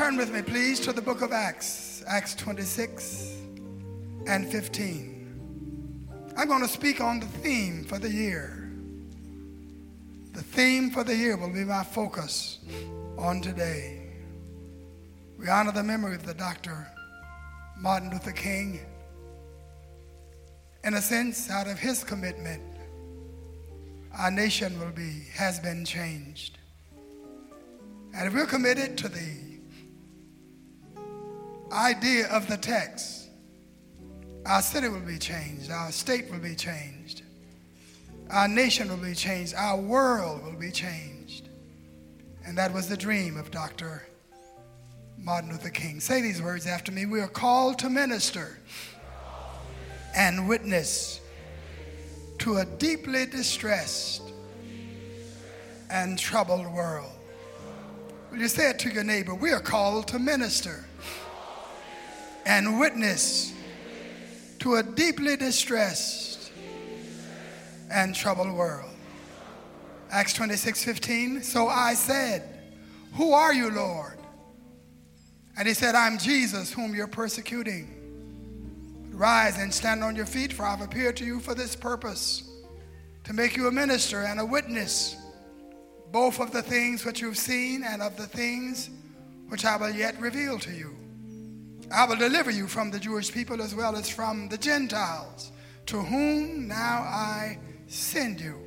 Turn with me, please, to the book of Acts, Acts 26 and 15. I'm going to speak on the theme for the year. The theme for the year will be my focus on today. We honor the memory of the Dr. Martin Luther King. In a sense, out of his commitment, our nation will be, has been changed. And if we're committed to the idea of the text, our city will be changed, our state will be changed, our nation will be changed, our world will be changed. And that was the dream of Dr. Martin Luther King. Say these words after me. We are called to minister and witness to a deeply distressed and troubled world. Will you say it to your neighbor? We are called to minister and witness to a deeply distressed and troubled world. Acts 26 15. So I said, Who are you, Lord? And he said, I'm Jesus, whom you're persecuting. Rise and stand on your feet, for I've appeared to you for this purpose to make you a minister and a witness, both of the things which you've seen and of the things which I will yet reveal to you. I will deliver you from the Jewish people as well as from the Gentiles, to whom now I send you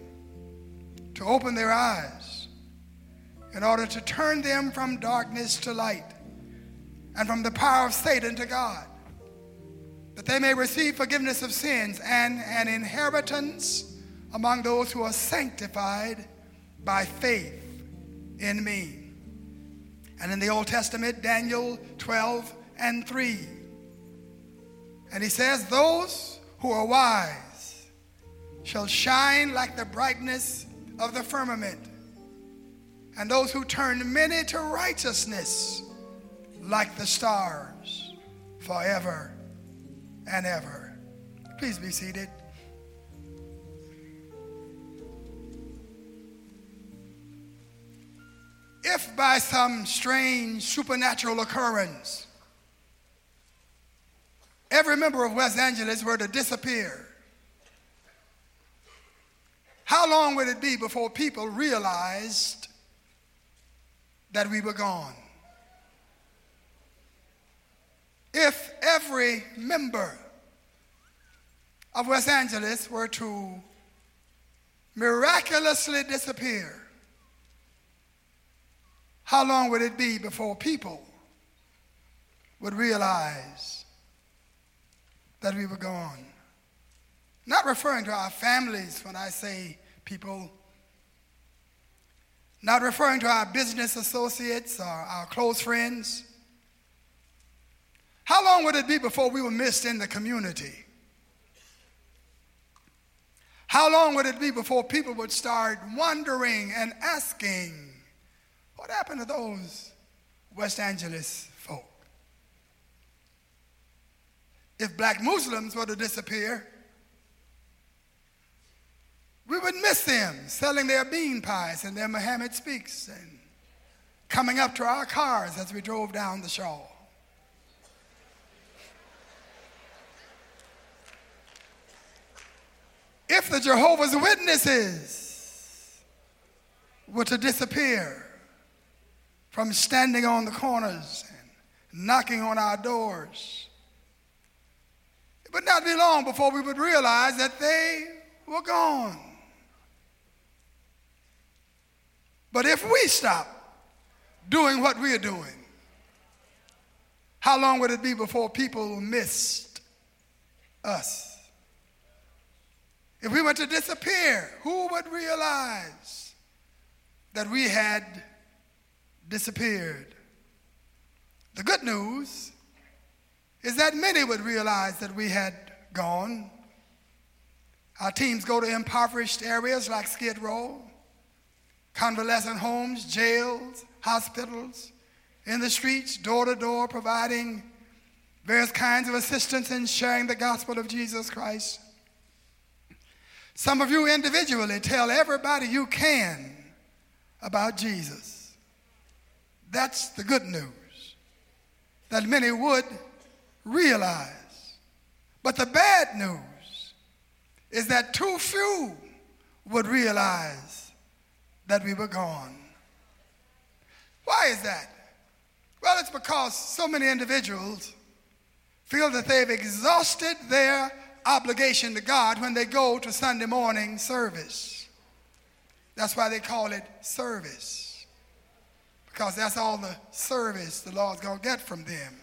to open their eyes in order to turn them from darkness to light and from the power of Satan to God that they may receive forgiveness of sins and an inheritance among those who are sanctified by faith in me. And in the Old Testament, Daniel 12 and 3. And he says, Those who are wise shall shine like the brightness of the firmament, and those who turn many to righteousness like the stars forever and ever. Please be seated. If by some strange supernatural occurrence every member of West Angeles were to disappear, how long would it be before people realized that we were gone? if every member of West Angeles were to miraculously disappear, how long would it be before people would realize that we were gone? Not referring to our families when I say people, not referring to our business associates or our close friends how long would it be before we were missed in the community? How long would it be before people would start wondering and asking, what happened to those West Angeles folk? If black Muslims were to disappear, we would miss them selling their bean pies and their Muhammad speaks and coming up to our cars as we drove down the shore. if the Jehovah's Witnesses were to disappear from standing on the corners and knocking on our doors, would not be long before we would realize that they were gone. But if we stop doing what we're doing, how long would it be before people missed us? If we were to disappear, who would realize that we had disappeared? The good news is that many would realize that we had gone. Our teams go to impoverished areas like Skid Row, convalescent homes, jails, hospitals, in the streets, door to door, providing various kinds of assistance in sharing the gospel of Jesus Christ. Some of you individually tell everybody you can about Jesus. That's the good news. that many would realize. But the bad news is that too few would realize that we were gone. Why is that? Well, it's because so many individuals feel that they've exhausted their obligation to God when they go to Sunday morning service. That's why they call it service, because that's all the service the Lord's going to get from them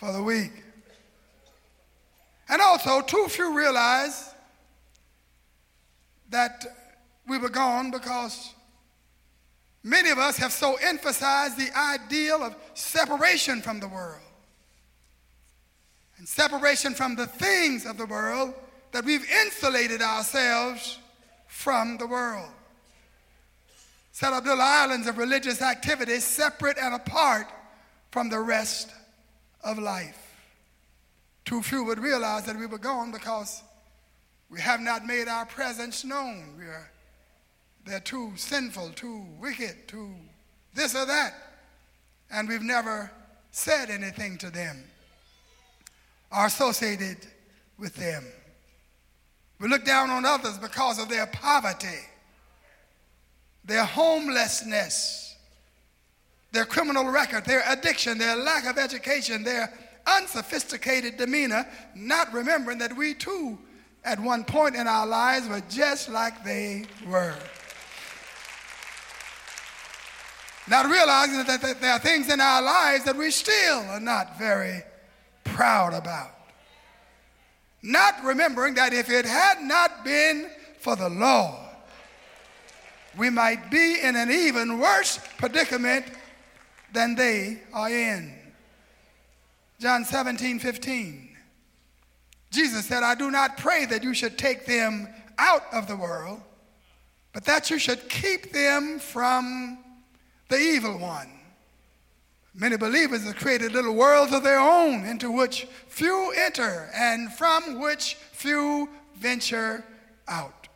for the week. And also, too few realize that we were gone because many of us have so emphasized the ideal of separation from the world and separation from the things of the world that we've insulated ourselves from the world. Set up little islands of religious activities separate and apart from the rest of life. Too few would realize that we were gone because we have not made our presence known. We are, they're too sinful, too wicked, too this or that. And we've never said anything to them are associated with them. We look down on others because of their poverty, their homelessness, their criminal record, their addiction, their lack of education, their unsophisticated demeanor, not remembering that we too, at one point in our lives, were just like they were. Not realizing that there are things in our lives that we still are not very proud about. Not remembering that if it had not been for the Lord, we might be in an even worse predicament than they are in. John 17, 15. Jesus said, I do not pray that you should take them out of the world, but that you should keep them from the evil one. Many believers have created little worlds of their own into which few enter and from which few venture out.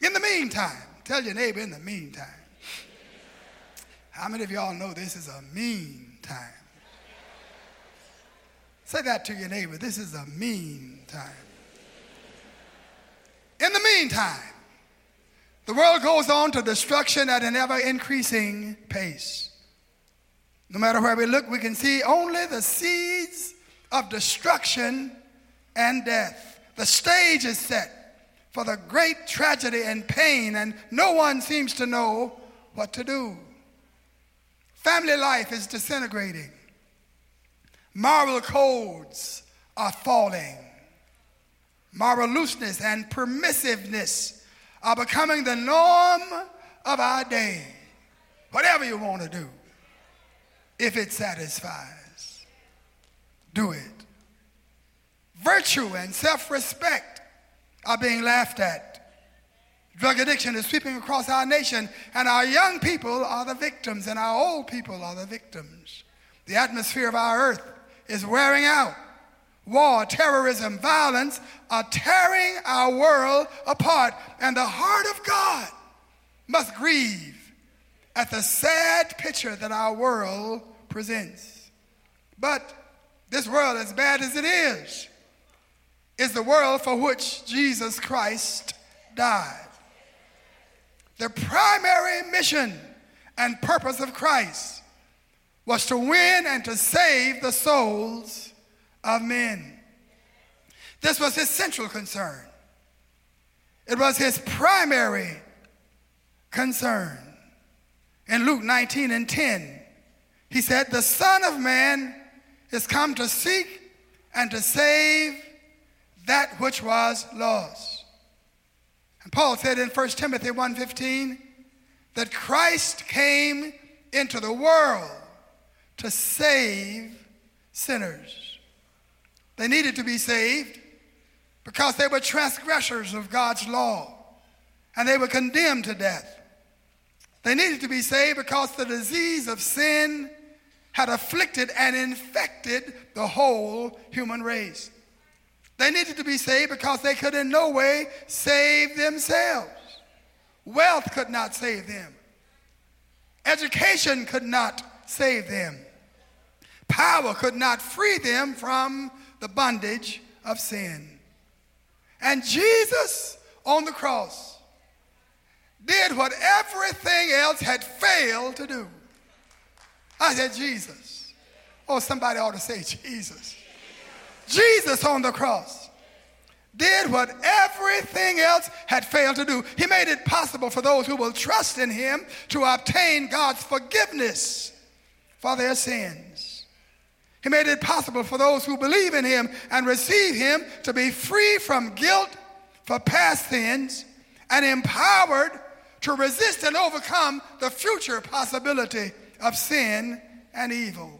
In the meantime, tell your neighbor, in the meantime. How many of y'all know this is a mean time? Say that to your neighbor. This is a mean time. In the meantime, the world goes on to destruction at an ever increasing pace. No matter where we look, we can see only the seeds of destruction and death. The stage is set for the great tragedy and pain, and no one seems to know what to do. Family life is disintegrating. Moral codes are falling. Moral looseness and permissiveness are becoming the norm of our day. Whatever you want to do if it satisfies. Do it. Virtue and self respect are being laughed at. Drug addiction is sweeping across our nation, and our young people are the victims, and our old people are the victims. The atmosphere of our earth is wearing out. War, terrorism, violence are tearing our world apart, and the heart of God must grieve at the sad picture that our world presents. But this world, as bad as it is, is the world for which Jesus Christ died. The primary mission and purpose of Christ was to win and to save the souls of men. This was his central concern. It was his primary concern in Luke 19 and 10, he said, The Son of Man is come to seek and to save that which was lost. Paul said in 1 Timothy 1:15 that Christ came into the world to save sinners. They needed to be saved because they were transgressors of God's law and they were condemned to death. They needed to be saved because the disease of sin had afflicted and infected the whole human race. They needed to be saved because they could in no way save themselves. Wealth could not save them. Education could not save them. Power could not free them from the bondage of sin. And Jesus on the cross did what everything else had failed to do. I said, Jesus. Oh, somebody ought to say, Jesus. Jesus on the cross did what everything else had failed to do. He made it possible for those who will trust in him to obtain God's forgiveness for their sins. He made it possible for those who believe in him and receive him to be free from guilt for past sins and empowered to resist and overcome the future possibility of sin and evil.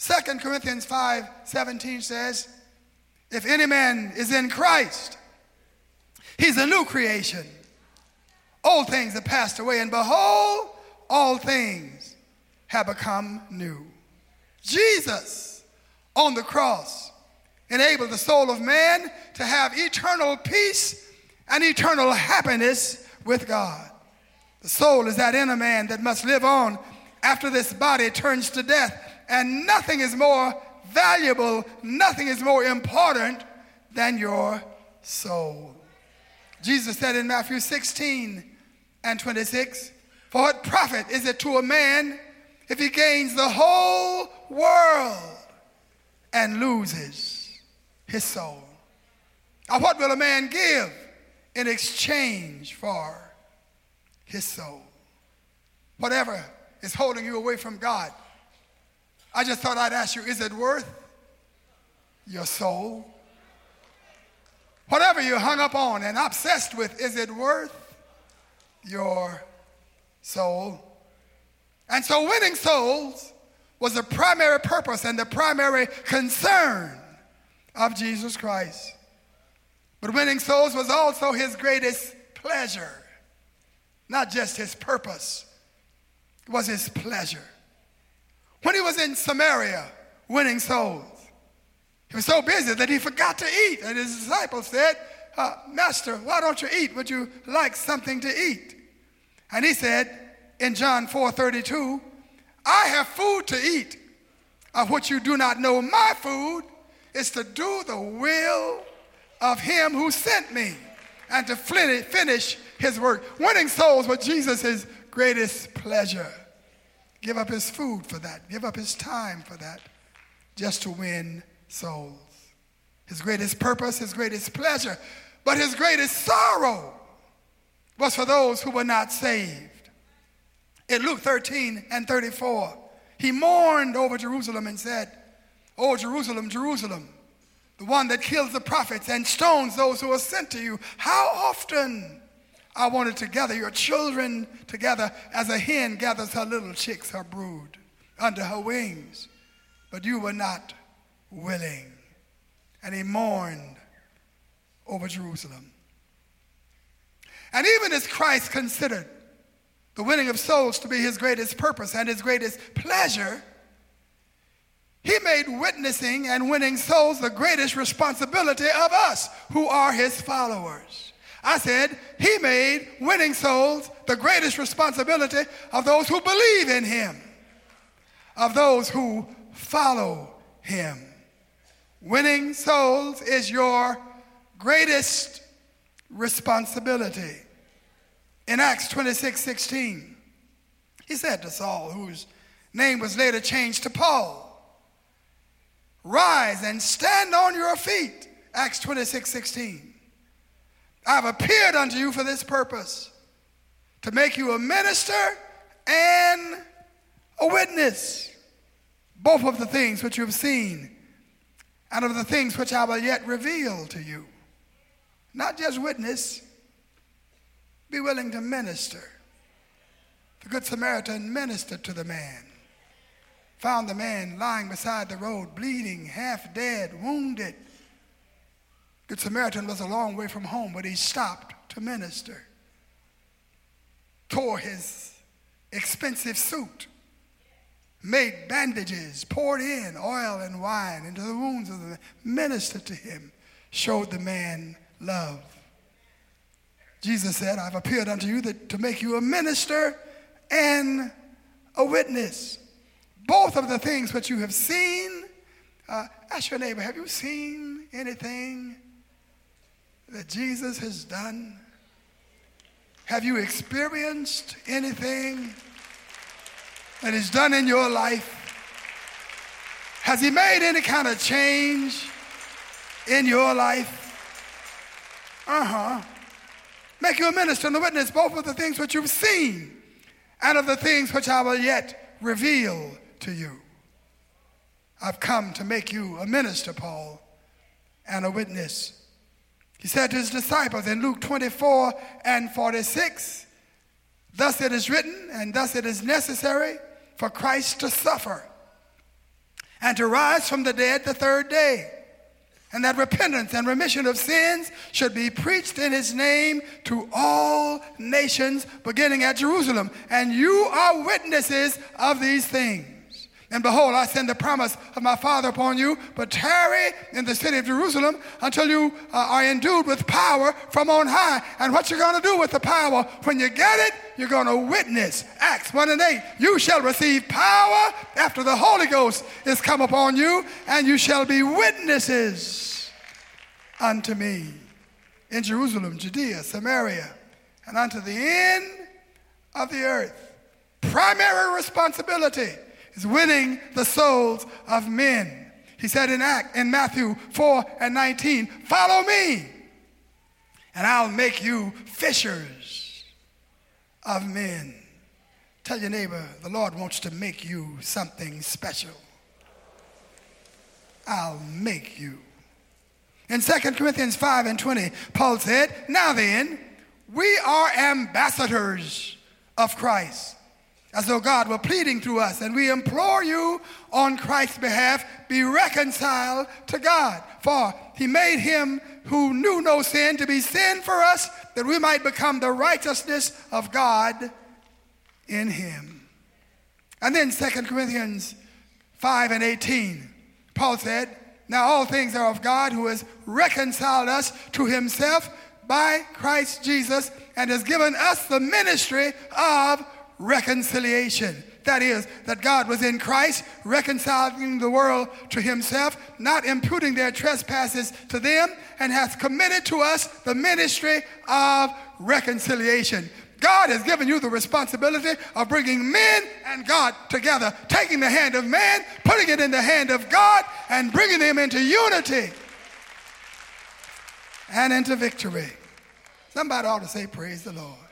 2 Corinthians 5 17 says, If any man is in Christ, he's a new creation. Old things have passed away, and behold, all things have become new. Jesus on the cross enabled the soul of man to have eternal peace and eternal happiness with God. The soul is that inner man that must live on after this body turns to death. And nothing is more valuable, nothing is more important than your soul. Jesus said in Matthew 16 and 26, For what profit is it to a man if he gains the whole world and loses his soul? Or what will a man give in exchange for his soul? Whatever is holding you away from God. I just thought I'd ask you is it worth your soul? Whatever you're hung up on and obsessed with, is it worth your soul? And so, winning souls was the primary purpose and the primary concern of Jesus Christ. But winning souls was also his greatest pleasure, not just his purpose was his pleasure. When he was in Samaria winning souls, he was so busy that he forgot to eat. And his disciples said, uh, Master, why don't you eat? Would you like something to eat? And he said in John 4 32, I have food to eat of which you do not know. My food is to do the will of him who sent me and to finish his work. Winning souls was Jesus' greatest pleasure. Give up his food for that. Give up his time for that, just to win souls. His greatest purpose, his greatest pleasure, but his greatest sorrow was for those who were not saved. In Luke 13 and 34, he mourned over Jerusalem and said, Oh, Jerusalem, Jerusalem, the one that kills the prophets and stones those who are sent to you, how often I wanted to gather your children together as a hen gathers her little chicks, her brood, under her wings. But you were not willing. And he mourned over Jerusalem. And even as Christ considered the winning of souls to be his greatest purpose and his greatest pleasure, he made witnessing and winning souls the greatest responsibility of us who are his followers. I said, He made winning souls the greatest responsibility of those who believe in Him, of those who follow Him. Winning souls is your greatest responsibility. In Acts 26 16, he said to Saul, whose name was later changed to Paul, Rise and stand on your feet. Acts 26 16. I've appeared unto you for this purpose to make you a minister and a witness, both of the things which you have seen and of the things which I will yet reveal to you. Not just witness, be willing to minister. The Good Samaritan ministered to the man, found the man lying beside the road, bleeding, half dead, wounded Good Samaritan was a long way from home, but he stopped to minister. Tore his expensive suit, made bandages, poured in oil and wine into the wounds of the man, ministered to him, showed the man love. Jesus said, I've appeared unto you that, to make you a minister and a witness, both of the things which you have seen. Uh, ask your neighbor, have you seen anything that Jesus has done? Have you experienced anything that He's done in your life? Has He made any kind of change in your life? Uh huh. Make you a minister and a witness both of the things which you've seen and of the things which I will yet reveal to you. I've come to make you a minister, Paul, and a witness. He said to his disciples in Luke 24 and 46, Thus it is written, and thus it is necessary for Christ to suffer and to rise from the dead the third day, and that repentance and remission of sins should be preached in his name to all nations, beginning at Jerusalem. And you are witnesses of these things. And behold, I send the promise of my Father upon you, but tarry in the city of Jerusalem until you uh, are endued with power from on high. And what you're going to do with the power, when you get it, you're going to witness. Acts 1 and 8. You shall receive power after the Holy Ghost is come upon you, and you shall be witnesses unto me in Jerusalem, Judea, Samaria, and unto the end of the earth. Primary responsibility is winning the souls of men. He said in Act in Matthew 4 and 19, follow me, and I'll make you fishers of men. Tell your neighbor, the Lord wants to make you something special. I'll make you. In 2 Corinthians 5 and 20, Paul said, Now then, we are ambassadors of Christ as though God were pleading through us. And we implore you on Christ's behalf, be reconciled to God. For he made him who knew no sin to be sin for us, that we might become the righteousness of God in him. And then 2 Corinthians 5 and 18, Paul said, Now all things are of God who has reconciled us to himself by Christ Jesus and has given us the ministry of reconciliation. That is, that God was in Christ, reconciling the world to himself, not imputing their trespasses to them, and hath committed to us the ministry of reconciliation. God has given you the responsibility of bringing men and God together, taking the hand of man, putting it in the hand of God, and bringing them into unity and into victory. Somebody ought to say, Praise the Lord.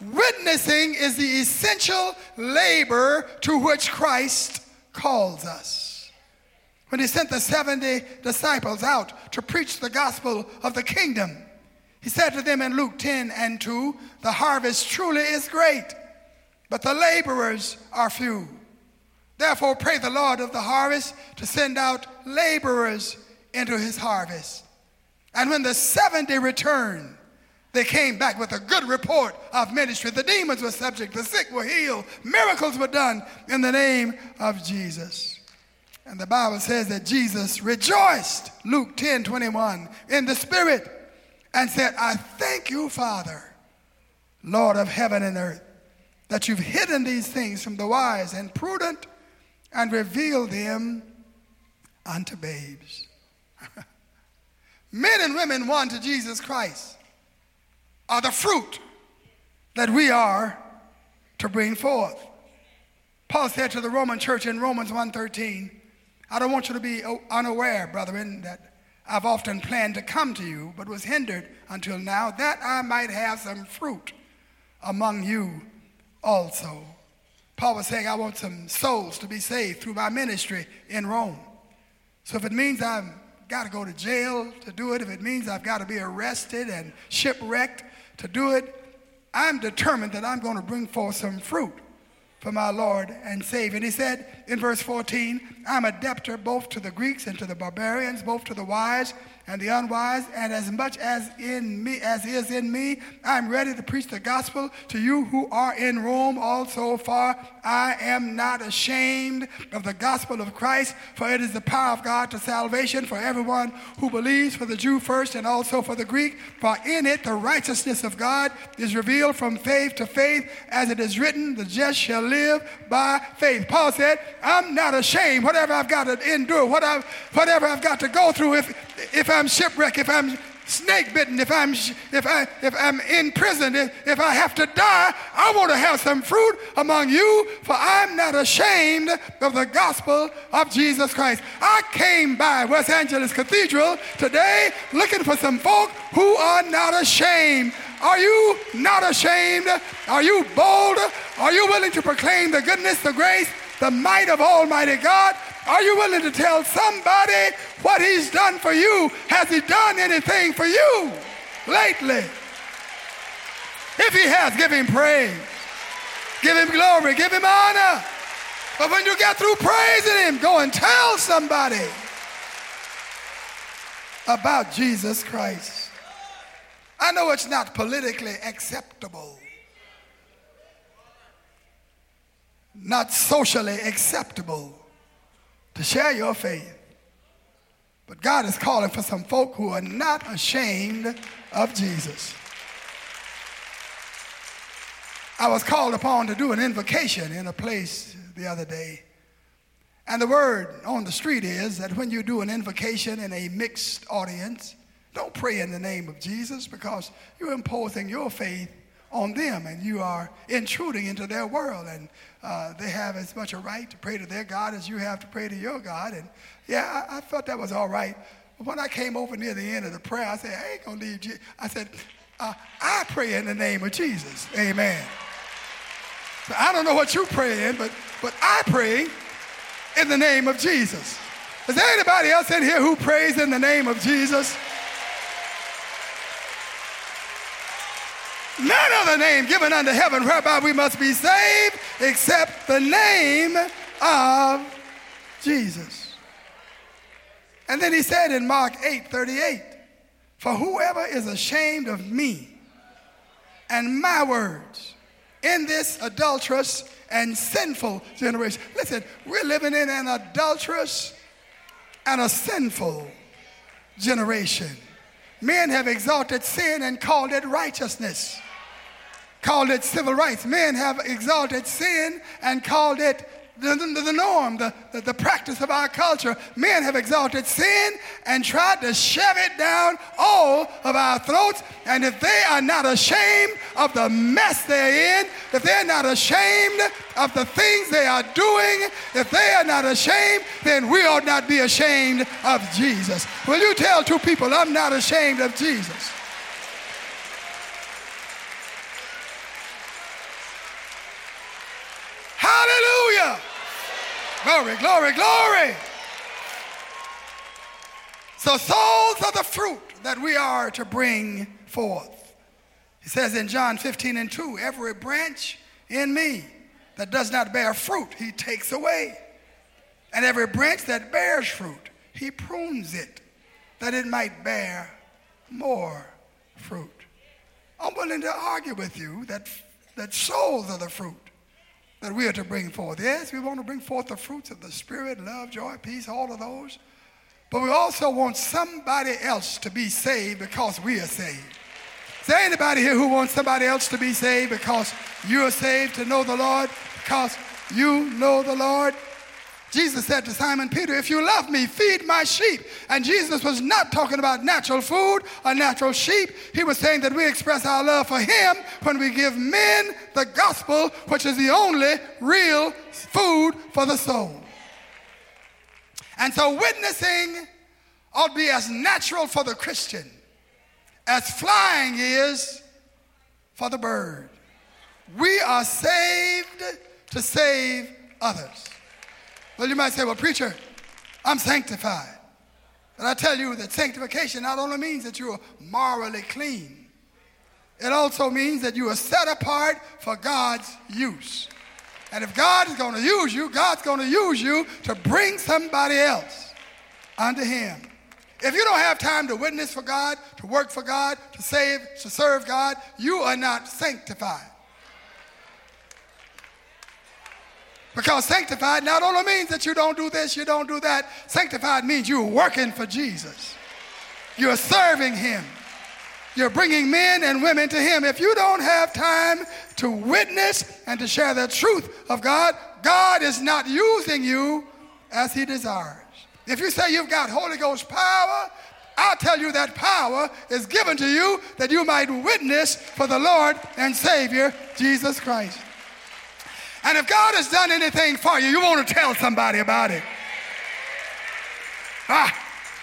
Witnessing is the essential labor to which Christ calls us. When he sent the 70 disciples out to preach the gospel of the kingdom, he said to them in Luke 10 and 2 The harvest truly is great, but the laborers are few. Therefore, pray the Lord of the harvest to send out laborers into his harvest. And when the 70 returned, they came back with a good report of ministry. The demons were subject, the sick were healed, miracles were done in the name of Jesus. And the Bible says that Jesus rejoiced, Luke 10 21, in the Spirit and said, I thank you, Father, Lord of heaven and earth, that you've hidden these things from the wise and prudent and revealed them unto babes. Men and women won to Jesus Christ are the fruit that we are to bring forth. Paul said to the Roman church in Romans 1:13, I don't want you to be unaware, brethren, that I've often planned to come to you, but was hindered until now, that I might have some fruit among you also. Paul was saying, I want some souls to be saved through my ministry in Rome. So if it means I've got to go to jail to do it, if it means I've got to be arrested and shipwrecked to do it, I'm determined that I'm going to bring forth some fruit for my Lord and Savior. And he said in verse 14, I'm a debtor both to the Greeks and to the barbarians, both to the wise and the unwise, and as much as in me as is in me, I am ready to preach the gospel to you who are in Rome also far. I am not ashamed of the gospel of Christ, for it is the power of God to salvation for everyone who believes, for the Jew first and also for the Greek. For in it the righteousness of God is revealed from faith to faith, as it is written, the just shall live by faith. Paul said, I'm not ashamed, whatever I've got to endure, whatever, I've got to go through, if, if I'm shipwrecked, if I'm snake bitten, if I'm, if, I, if I'm in prison, if, if I have to die, I want to have some fruit among you, for I'm not ashamed of the gospel of Jesus Christ. I came by West Angeles Cathedral today looking for some folk who are not ashamed. Are you not ashamed? Are you bold? Are you willing to proclaim the goodness, the grace, the might of Almighty God? Are you willing to tell somebody what He's done for you? Has He done anything for you lately? If He has, give Him praise, give Him glory, give Him honor. But when you get through praising Him, go and tell somebody about Jesus Christ. I know it's not politically acceptable, not socially acceptable to share your faith. But God is calling for some folk who are not ashamed of Jesus. I was called upon to do an invocation in a place the other day. And the word on the street is that when you do an invocation in a mixed audience, don't pray in the name of Jesus because you're imposing your faith on them and you are intruding into their world and uh, they have as much a right to pray to their God as you have to pray to your God. And yeah, I, I felt that was all right. But when I came over near the end of the prayer, I said, I ain't going to leave Jesus. I said, uh, I pray in the name of Jesus. Amen. So I don't know what you're praying, but, but I pray in the name of Jesus. Is there anybody else in here who prays in the name of Jesus? None other name given under heaven whereby we must be saved except the name of Jesus. And then he said in Mark 8 38, For whoever is ashamed of me and my words in this adulterous and sinful generation. Listen, we're living in an adulterous and a sinful generation. Men have exalted sin and called it righteousness called it civil rights. Men have exalted sin and called it the, the, the norm, the, the, the, practice of our culture. Men have exalted sin and tried to shove it down all of our throats. And if they are not ashamed of the mess they're in, if they're not ashamed of the things they are doing, if they are not ashamed, then we ought not be ashamed of Jesus. Will you tell two people, I'm not ashamed of Jesus? Hallelujah. Glory, glory, glory. So, souls are the fruit that we are to bring forth. He says in John 15 and 2 every branch in me that does not bear fruit, he takes away. And every branch that bears fruit, he prunes it that it might bear more fruit. I'm willing to argue with you that, that souls are the fruit that we are to bring forth. Yes, we want to bring forth the fruits of the Spirit love, joy, peace, all of those. But we also want somebody else to be saved because we are saved. Is there anybody here who wants somebody else to be saved because you are saved to know the Lord? Because you know the Lord? Jesus said to Simon Peter, If you love me, feed my sheep. And Jesus was not talking about natural food or natural sheep. He was saying that we express our love for him when we give men the gospel, which is the only real food for the soul. And so witnessing ought to be as natural for the Christian as flying is for the bird. We are saved to save others. Well, you might say, well, preacher, I'm sanctified. But I tell you that sanctification not only means that you are morally clean, it also means that you are set apart for God's use. And if God is going to use you, God's going to use you to bring somebody else unto Him. If you don't have time to witness for God, to work for God, to save, to serve God, you are not sanctified. Because sanctified not only means that you don't do this, you don't do that. Sanctified means you're working for Jesus. You're serving him. You're bringing men and women to him. If you don't have time to witness and to share the truth of God, God is not using you as he desires. If you say you've got Holy Ghost power, I'll tell you that power is given to you that you might witness for the Lord and Savior, Jesus Christ. And if God has done anything for you, you want to tell somebody about it. Ah,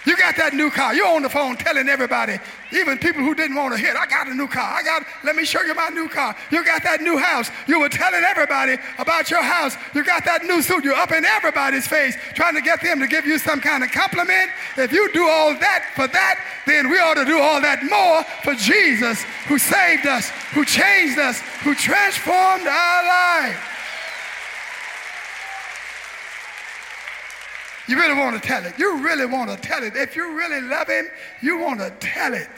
you got that new car. You're on the phone telling everybody, even people who didn't want to hear, I got a new car. I got, let me show you my new car. You got that new house. You were telling everybody about your house. You got that new suit. You're up in everybody's face trying to get them to give you some kind of compliment. If you do all that for that, then we ought to do all that more for Jesus who saved us, who changed us, who transformed our life. You really want to tell it. You really want to tell it. If you really love him, you want to tell it.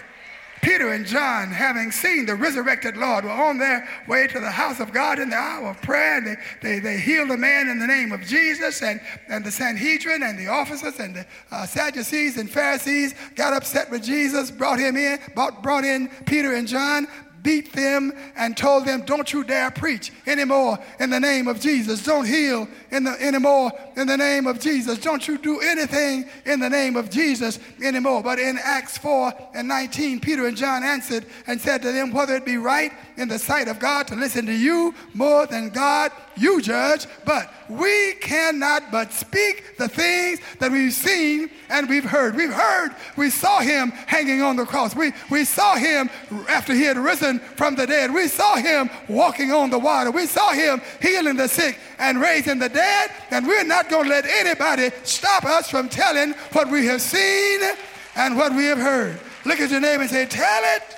Peter and John, having seen the resurrected Lord, were on their way to the house of God in the hour of prayer. And they, they, they healed a man in the name of Jesus. And, and the Sanhedrin and the officers and the uh, Sadducees and Pharisees got upset with Jesus, brought him in, brought, brought in Peter and John, beat them and told them, Don't you dare preach anymore in the name of Jesus. Don't heal in the, anymore in the name of Jesus. Don't you do anything in the name of Jesus anymore. But in Acts 4 and 19, Peter and John answered and said to them, Whether it be right in the sight of God to listen to you more than God, you judge. But we cannot but speak the things that we've seen and we've heard. We've heard, we saw him hanging on the cross. We, we saw him after he had risen from the dead. We saw him walking on the water. We saw him healing the sick and raising the dead. And we're not going to let anybody stop us from telling what we have seen and what we have heard. Look at your neighbor and say, Tell it.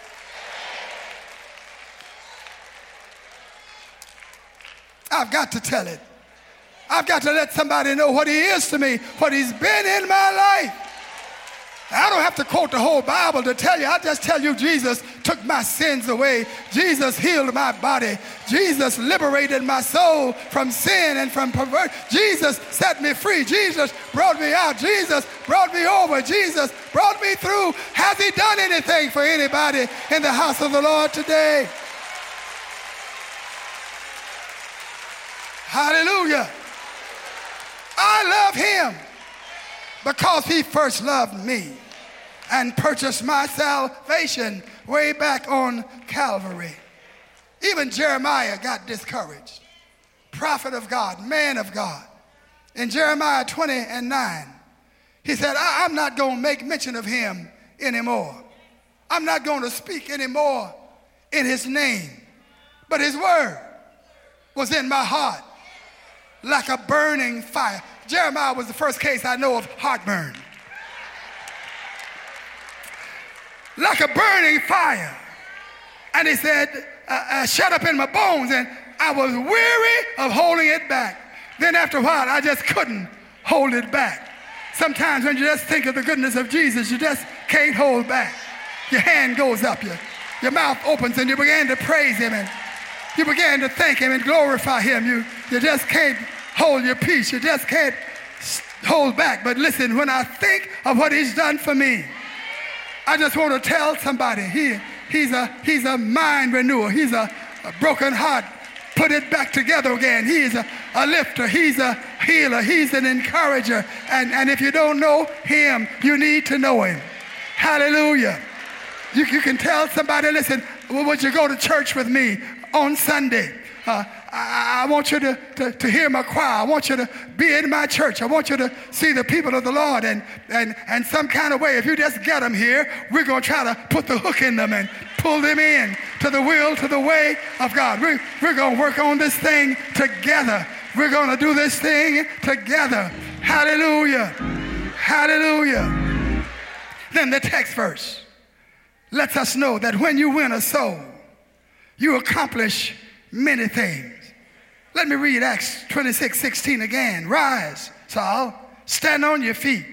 I've got to tell it. I've got to let somebody know what he is to me, what he's been in my life. I don't have to quote the whole Bible to tell you. I just tell you Jesus took my sins away. Jesus healed my body. Jesus liberated my soul from sin and from perversion. Jesus set me free. Jesus brought me out. Jesus brought me over. Jesus brought me through. Has he done anything for anybody in the house of the Lord today? Hallelujah. I love him because he first loved me and purchased my salvation way back on Calvary. Even Jeremiah got discouraged. Prophet of God, man of God. In Jeremiah 20 and 9, he said, I- am not going to make mention of him anymore. I'm not going to speak anymore in his name. But his word was in my heart like a burning fire. Jeremiah was the first case I know of heartburn. Like a burning fire. And he said, uh, uh, shut up in my bones. And I was weary of holding it back. Then after a while, I just couldn't hold it back. Sometimes when you just think of the goodness of Jesus, you just can't hold back. Your hand goes up, your, your mouth opens, and you begin to praise him and you begin to thank him and glorify him. You, you just can't hold your peace. You just can't hold back. But listen, when I think of what he's done for me, I just want to tell somebody he, he's, a, he's a mind renewer. He's a, a broken heart. Put it back together again. He's a, a lifter. He's a healer. He's an encourager. And, and if you don't know him, you need to know him. Hallelujah. You, you can tell somebody, listen, would you go to church with me on Sunday? Uh, I, I, want you to, to, to, hear my choir. I want you to be in my church. I want you to see the people of the Lord. And, and, and some kind of way, if you just get them here, we're going to try to put the hook in them and pull them in to the will, to the way of God. We're, we're going to work on this thing together. We're going to do this thing together. Hallelujah. Hallelujah. Then the text verse lets us know that when you win a soul, you accomplish many things. Let me read Acts 26 16 again. Rise, Saul, stand on your feet.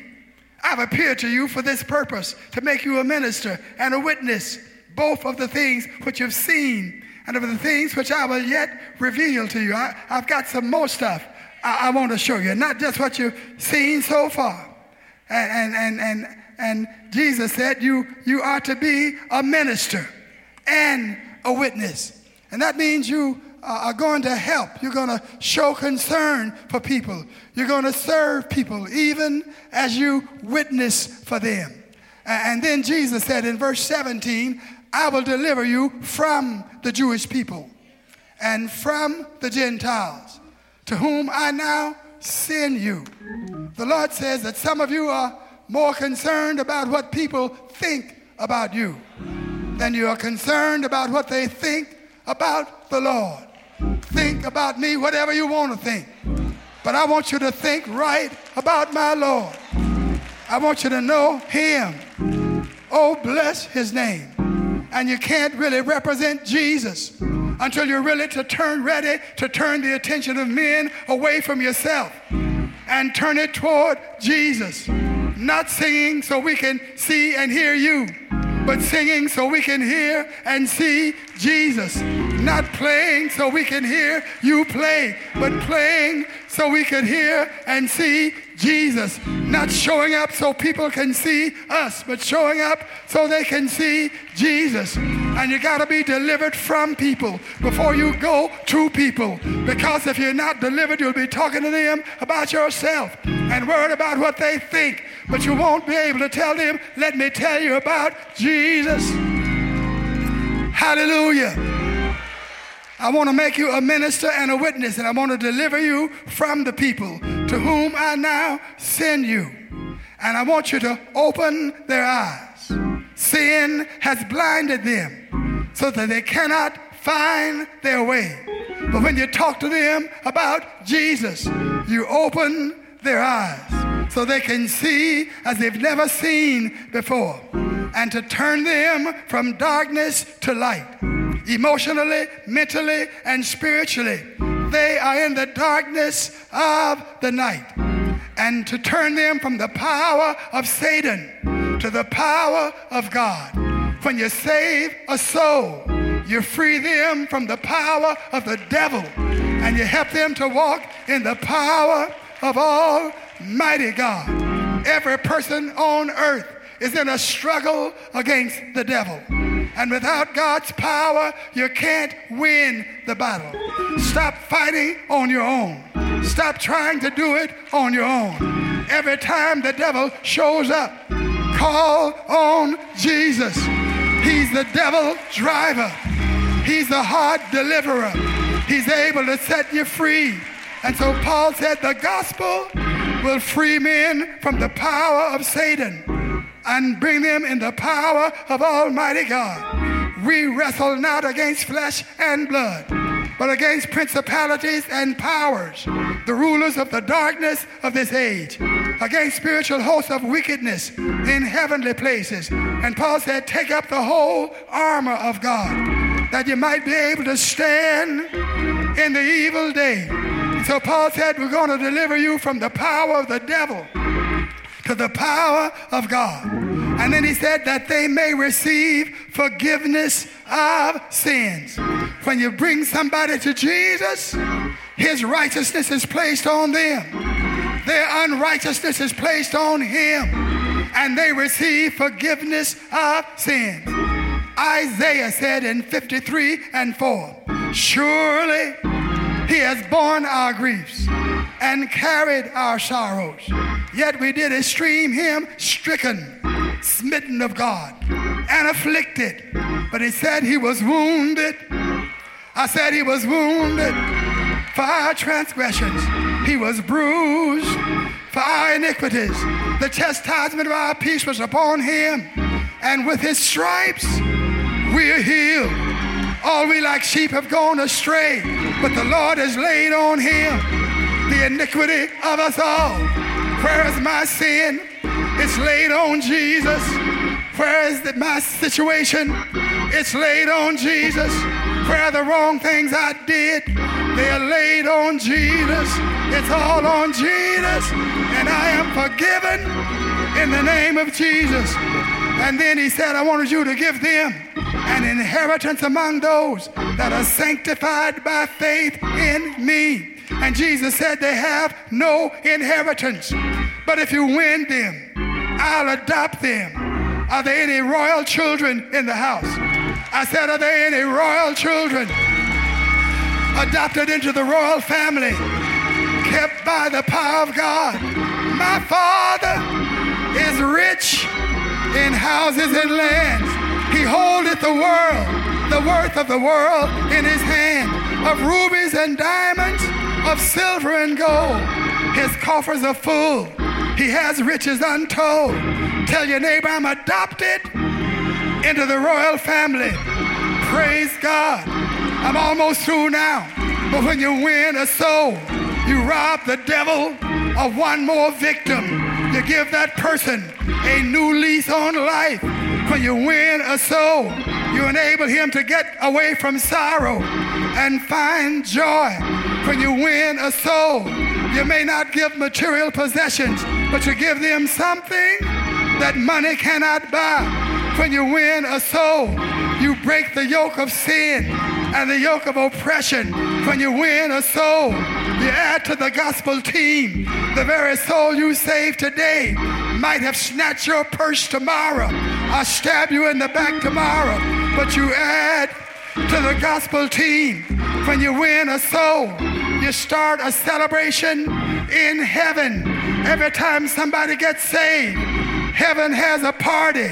I've appeared to you for this purpose, to make you a minister and a witness, both of the things which you've seen and of the things which I will yet reveal to you. I, have got some more stuff I, I, want to show you, not just what you've seen so far. And, and, and, and, and Jesus said, you, you are to be a minister and a witness. And that means you Uh, are going to help. You're going to show concern for people. You're going to serve people, even as you witness for them. And then Jesus said in verse 17, I will deliver you from the Jewish people and from the Gentiles, to whom I now send you. The Lord says that some of you are more concerned about what people think about you than you are concerned about what they think about the Lord. Think about me, whatever you want to think. But I want you to think right about my Lord. I want you to know Him. Oh, bless His name. And you can't really represent Jesus until you're really to turn ready to turn the attention of men away from yourself and turn it toward Jesus. Not singing so we can see and hear you, but singing so we can hear and see Jesus. Not playing so we can hear you play, but playing so we can hear and see Jesus. Not showing up so people can see us, but showing up so they can see Jesus. And you got to be delivered from people before you go to people. Because if you're not delivered, you'll be talking to them about yourself and worried about what they think. But you won't be able to tell them, let me tell you about Jesus. Hallelujah. I want to make you a minister and a witness, and I want to deliver you from the people to whom I now send you. And I want you to open their eyes. Sin has blinded them so that they cannot find their way. But when you talk to them about Jesus, you open their eyes so they can see as they've never seen before and to turn them from darkness to light emotionally, mentally, and spiritually. They are in the darkness of the night. And to turn them from the power of Satan to the power of God. When you save a soul, you free them from the power of the devil and you help them to walk in the power of Almighty God. Every person on earth is in a struggle against the devil. And without God's power, you can't win the battle. Stop fighting on your own. Stop trying to do it on your own. Every time the devil shows up, call on Jesus. He's the devil driver. He's the heart deliverer. He's able to set you free. And so Paul said the gospel will free men from the power of Satan and bring them in the power of Almighty God. We wrestle not against flesh and blood, but against principalities and powers, the rulers of the darkness of this age, against spiritual hosts of wickedness in heavenly places. And Paul said, Take up the whole armor of God, that you might be able to stand in the evil day. So Paul said, We're going to deliver you from the power of the devil to the power of God. And then he said that they may receive forgiveness of sins. When you bring somebody to Jesus, his righteousness is placed on them. Their unrighteousness is placed on him. And they receive forgiveness of sins. Isaiah said in 53 and 4, Surely he has borne our griefs and carried our sorrows. Yet we did esteem him stricken, smitten of God, and afflicted. But he said he was wounded. I said he was wounded for our transgressions. He was bruised for our iniquities. The chastisement of our peace was upon him. And with his stripes, we are healed. All we like sheep have gone astray, but the Lord has laid on him the iniquity of us all. Where is my sin? It's laid on Jesus. Where is the, my situation? It's laid on Jesus. Where are the wrong things I did? They are laid on Jesus. It's all on Jesus. And I am forgiven in the name of Jesus. And then he said, I wanted you to give them an inheritance among those that are sanctified by faith in me. And Jesus said they have no inheritance. But if you win them, I'll adopt them. Are there any royal children in the house? I said, Are there any royal children adopted into the royal family, kept by the power of God? My Father is rich in houses and lands. He holdeth the world, the worth of the world in his hand, of rubies and diamonds, of silver and gold. His coffers are full. He has riches untold. Tell your neighbor, I'm adopted into the royal family. Praise God. I'm almost through now. But when you win a soul, you rob the devil of one more victim. You give that person a new lease on life. When you win a soul, you enable him to get away from sorrow and find joy. When you win a soul, you may not give material possessions, but you give them something that money cannot buy. When you win a soul, you break the yoke of sin and the yoke of oppression. When you win a soul, you add to the gospel team. The very soul you save today might have snatched your purse tomorrow or stab you in the back tomorrow, but you add to the gospel team. When you win a soul, you start a celebration in heaven. Every time somebody gets saved, heaven has a party.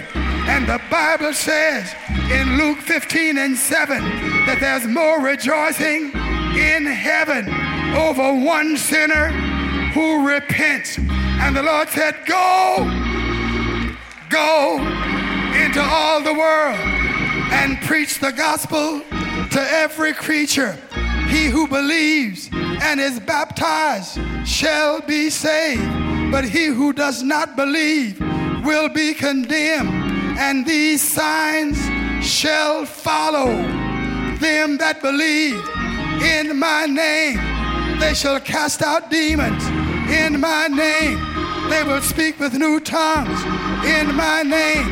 And the Bible says in Luke 15 and 7 that there's more rejoicing in heaven over one sinner who repents. And the Lord said, Go, go into all the world and preach the gospel to every creature. He who believes and is baptized shall be saved, but he who does not believe will be condemned. And these signs shall follow them that believe in my name. They shall cast out demons in my name. They will speak with new tongues in my name.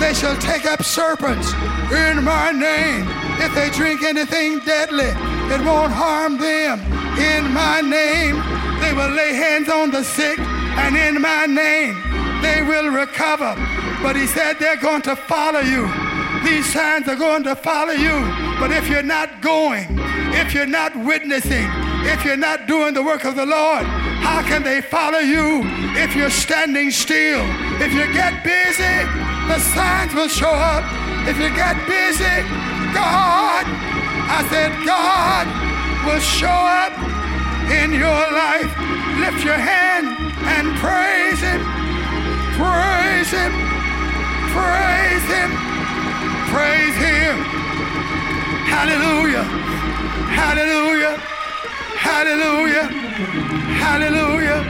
They shall take up serpents in my name. If they drink anything deadly, it won't harm them. In my name, they will lay hands on the sick, and in my name, they will recover. But he said they're going to follow you. These signs are going to follow you. But if you're not going, if you're not witnessing, if you're not doing the work of the Lord, how can they follow you if you're standing still? If you get busy, the signs will show up. If you get busy, God, I said, God will show up in your life. Lift your hand and praise Him. Praise Him. Praise Him. Praise Him. Hallelujah. Hallelujah. Hallelujah. Hallelujah.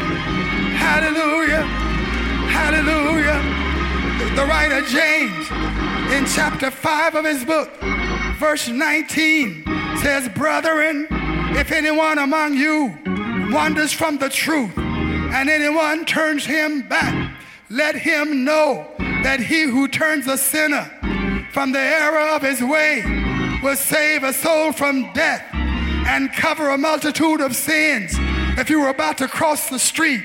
Hallelujah. Hallelujah. The writer James in chapter 5 of his book, verse 19 says, Brethren, if anyone among you wanders from the truth and anyone turns him back, let him know that he who turns a sinner from the error of his way will save a soul from death and cover a multitude of sins. If you were about to cross the street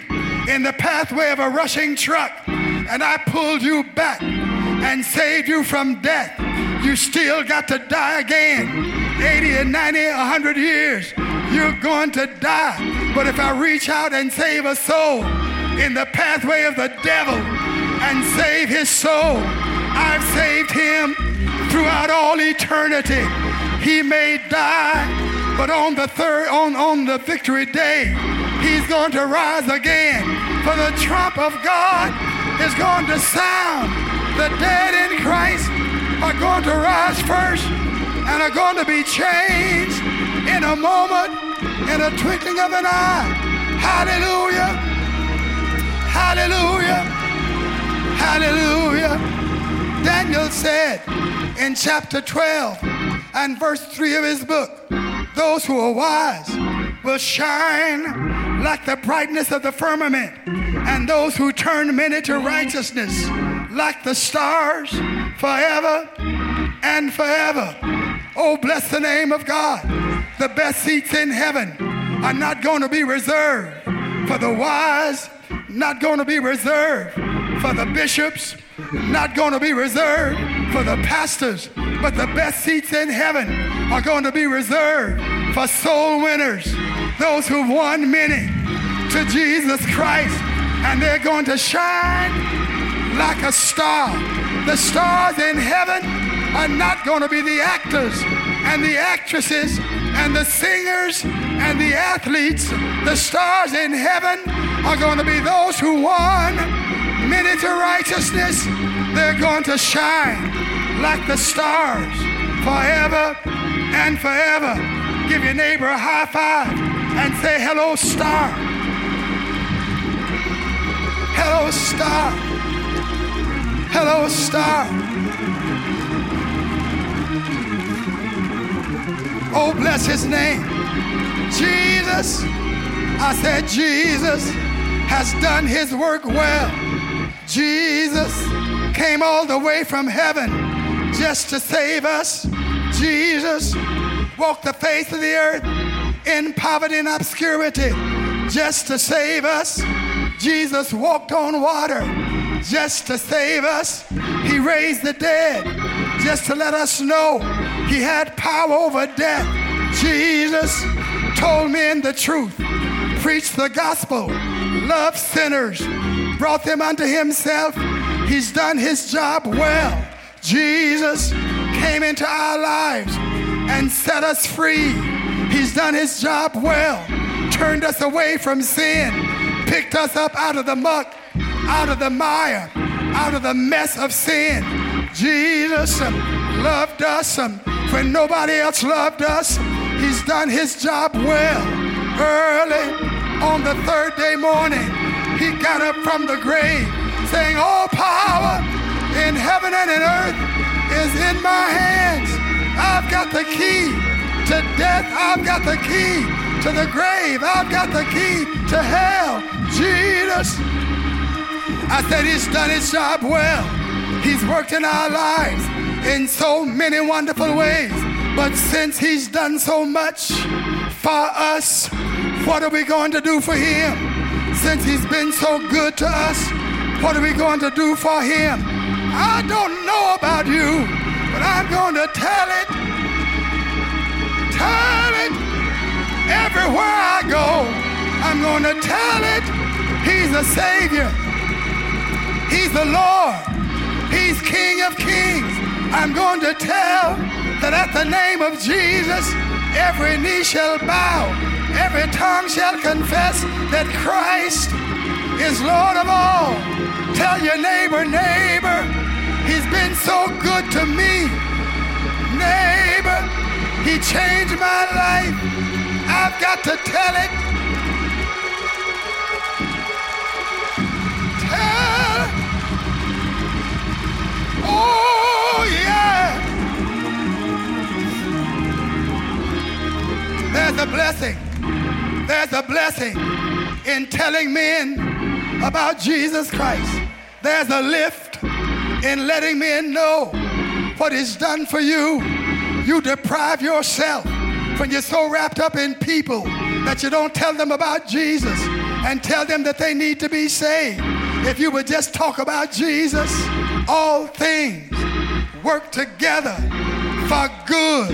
in the pathway of a rushing truck and I pulled you back and saved you from death, you still got to die again. 80 and 90, 100 years, you're going to die. But if I reach out and save a soul in the pathway of the devil, and save his soul. I've saved him throughout all eternity. He may die, but on the third, on, on the victory day, he's going to rise again. For the trump of God is going to sound. The dead in Christ are going to rise first and are going to be changed in a moment, in a twinkling of an eye. Hallelujah. Hallelujah. Hallelujah. Daniel said in chapter 12 and verse 3 of his book, those who are wise will shine like the brightness of the firmament, and those who turn many to righteousness like the stars forever and forever. Oh, bless the name of God. The best seats in heaven are not going to be reserved for the wise, not going to be reserved for the bishops, not going to be reserved for the pastors, but the best seats in heaven are going to be reserved for soul winners, those who've won many to Jesus Christ, and they're going to shine like a star. The stars in heaven are not going to be the actors and the actresses and the singers and the athletes. The stars in heaven are going to be those who won many to righteousness. They're going to shine like the stars forever and forever. Give your neighbor a high five and say, Hello, star. Hello, star. Hello, star. Oh, bless his name. Jesus, I said, Jesus has done his work well. Jesus came all the way from heaven just to save us. Jesus walked the face of the earth in poverty and obscurity just to save us. Jesus walked on water just to save us. He raised the dead just to let us know he had power over death. Jesus told men the truth, preached the gospel, loved sinners, brought them unto himself. He's done his job well. Jesus came into our lives and set us free. He's done his job well, turned us away from sin, picked us up out of the muck, out of the mire, out of the mess of sin. Jesus loved us when nobody else loved us. He's done his job well. Early on the third day morning, he got up from the grave saying, All power in heaven and in earth is in my hands. I've got the key to death. I've got the key to the grave. I've got the key to hell. Jesus. I said he's done his job well. He's worked in our lives in so many wonderful ways. But since he's done so much for us, what are we going to do for him? Since he's been so good to us, what are we going to do for him? I don't know about you, but I'm going to tell it. Tell it everywhere I go. I'm going to tell it. He's a Savior. He's the Lord. He's King of Kings. I'm going to tell that at the name of Jesus, every knee shall bow, every tongue shall confess that Christ is Lord of all. Tell your neighbor, neighbor, he's been so good to me. Neighbor, he changed my life. I've got to tell it. Tell. Oh, yeah. There's a blessing. There's a blessing in telling men about Jesus Christ. There's a lift in letting men know what is done for you. You deprive yourself when you're so wrapped up in people that you don't tell them about Jesus and tell them that they need to be saved. If you would just talk about Jesus, all things work together for good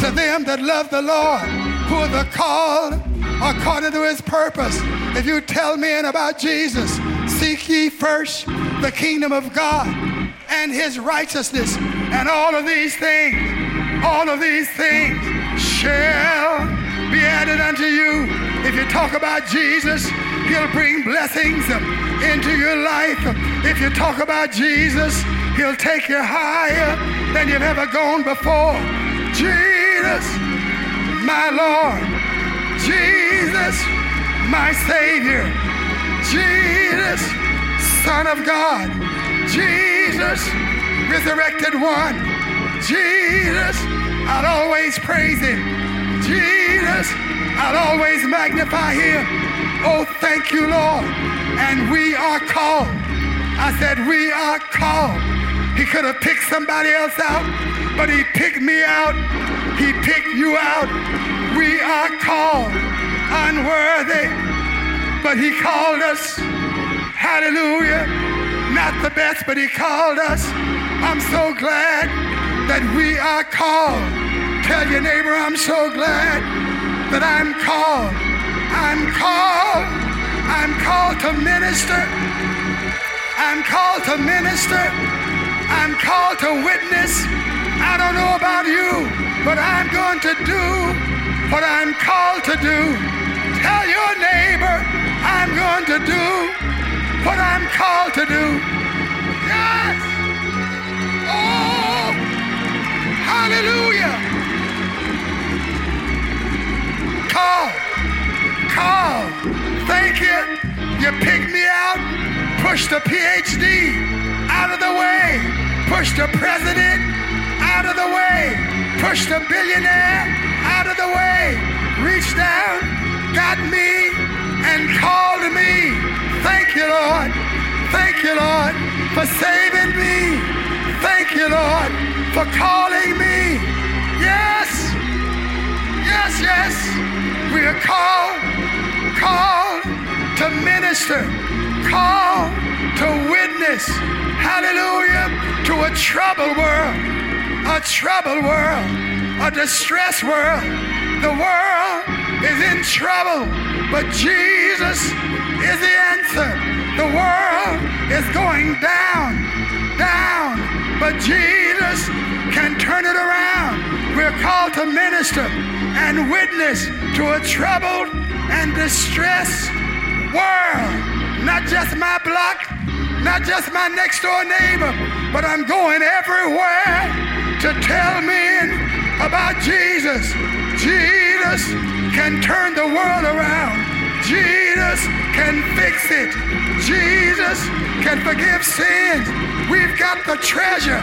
to them that love the Lord, who are the called according to his purpose. If you tell men about Jesus, seek ye first the kingdom of God and his righteousness, and all of these things, all of these things shall be added unto you. If you talk about Jesus, he'll bring blessings into your life. If you talk about Jesus, he'll take you higher than you've ever gone before. Jesus, my Lord. Jesus, my Savior. Jesus, Son of God. Jesus, resurrected one. Jesus, I'll always praise him. Jesus, I'll always magnify him. Oh, thank you, Lord. And we are called. I said, we are called. He could have picked somebody else out, but he picked me out. He picked you out. We are called unworthy, but he called us. Hallelujah. Not the best, but he called us. I'm so glad that we are called. Tell your neighbor, I'm so glad that I'm called. I'm called. I'm called to minister. I'm called to minister. I'm called to witness. I don't know about you, but I'm going to do what I'm called to do. Tell your neighbor, I'm going to do what I'm called to do. Yes. Oh, hallelujah. Call, call. Thank you. You picked me out, pushed the PhD out of the way, pushed the president out of the way, pushed the billionaire out of the way, reached down, got me, and called me. Thank you, Lord. Thank you, Lord, for saving me. Thank you, Lord, for calling me. Yes, yes, yes. We are called, called to minister, called to witness. Hallelujah. To a troubled world, a troubled world, a distressed world. The world is in trouble, but Jesus is the answer. The world is going down, down, but Jesus can turn it around. We're called to minister and witness to a troubled and distressed world. Not just my block, not just my next door neighbor, but I'm going everywhere to tell men about Jesus. Jesus can turn the world around. Jesus can fix it. Jesus can forgive sins. We've got the treasure.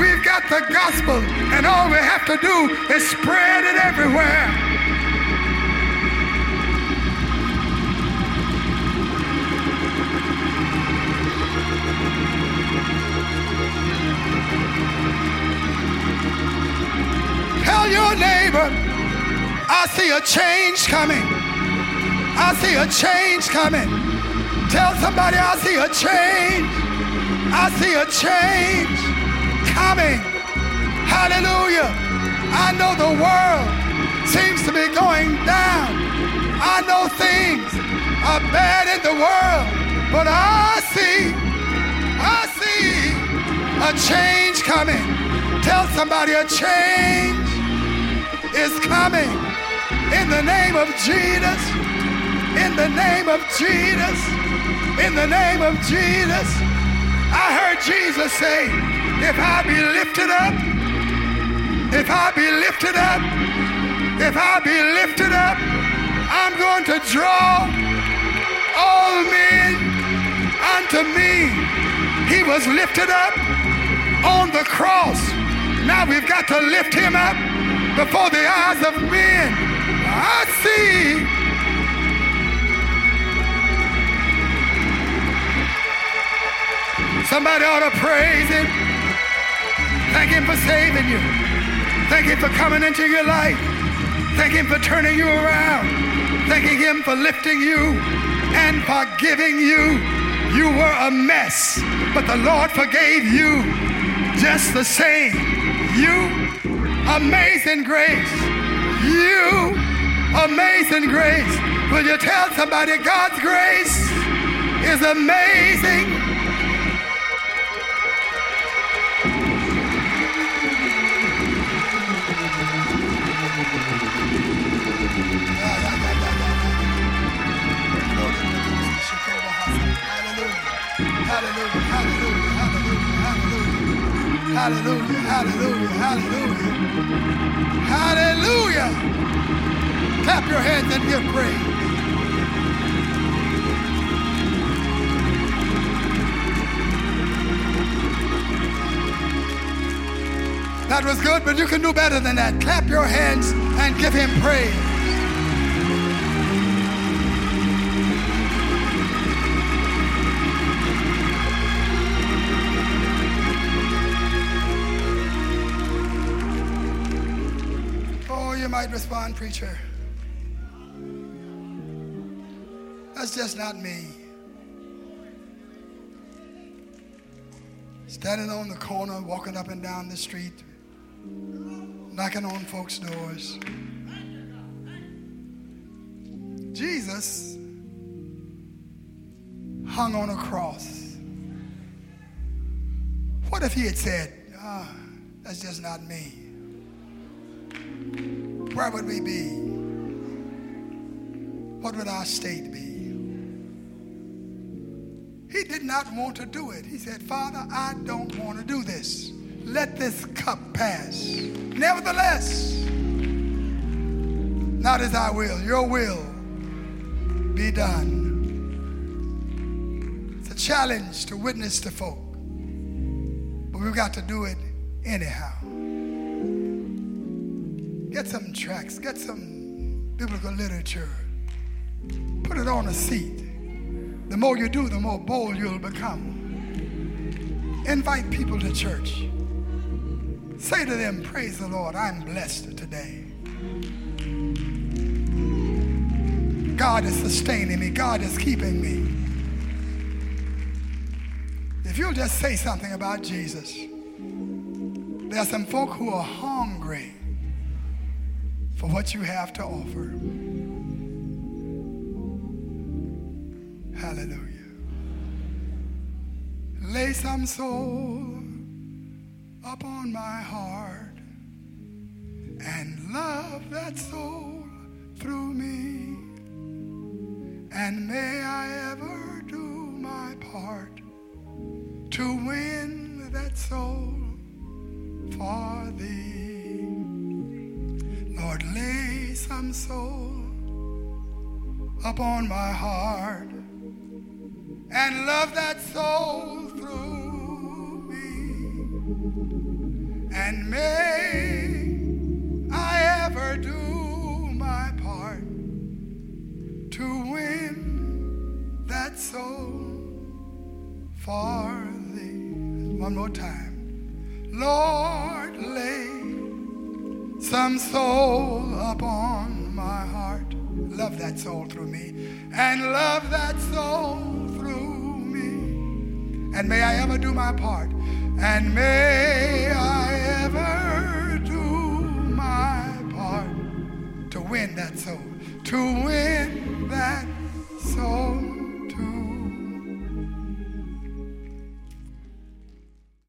We've got the gospel. And all we have to do is spread it everywhere. Your neighbor, I see a change coming. I see a change coming. Tell somebody I see a change. I see a change coming. Hallelujah. I know the world seems to be going down. I know things are bad in the world, but I see, I see a change coming. Tell somebody a change is coming in the name of Jesus. In the name of Jesus. In the name of Jesus. I heard Jesus say, if I be lifted up, if I be lifted up, if I be lifted up, I'm going to draw all men unto me. He was lifted up on the cross. Now we've got to lift him up before the eyes of men. I see. Somebody ought to praise him. Thank him for saving you. Thank him for coming into your life. Thank him for turning you around. Thanking him for lifting you and for giving you. You were a mess, but the Lord forgave you just the same. You amazing grace. You amazing grace. Will you tell somebody God's grace is amazing? Hallelujah, hallelujah, hallelujah, hallelujah, hallelujah, hallelujah. Clap your hands and give praise. That was good, but you can do better than that. Clap your hands and give him praise. Respond, preacher. That's just not me. Standing on the corner, walking up and down the street, knocking on folks' doors. Jesus hung on a cross. What if he had said, ah, that's just not me? Where would we be? What would our state be? He did not want to do it. He said, Father, I don't want to do this. Let this cup pass. Nevertheless, not as I will, your will be done. It's a challenge to witness to folk, but we've got to do it anyhow. Get some tracts, get some biblical literature, put it on a seat. The more you do, the more bold you'll become. Invite people to church. Say to them, Praise the Lord, I'm blessed today. God is sustaining me, God is keeping me. If you'll just say something about Jesus, there are some folk who are hungry for what you have to offer. Hallelujah. Lay some soul upon my heart and love that soul through me. And may I ever do my part to win that soul for thee. Lord, lay some soul upon my heart and love that soul through me. And may I ever do my part to win that soul for thee. One more time. Lord, lay some soul upon my heart. Love that soul through me. And love that soul through me. And may I ever do my part. And may I ever do my part to win that soul. To win that soul.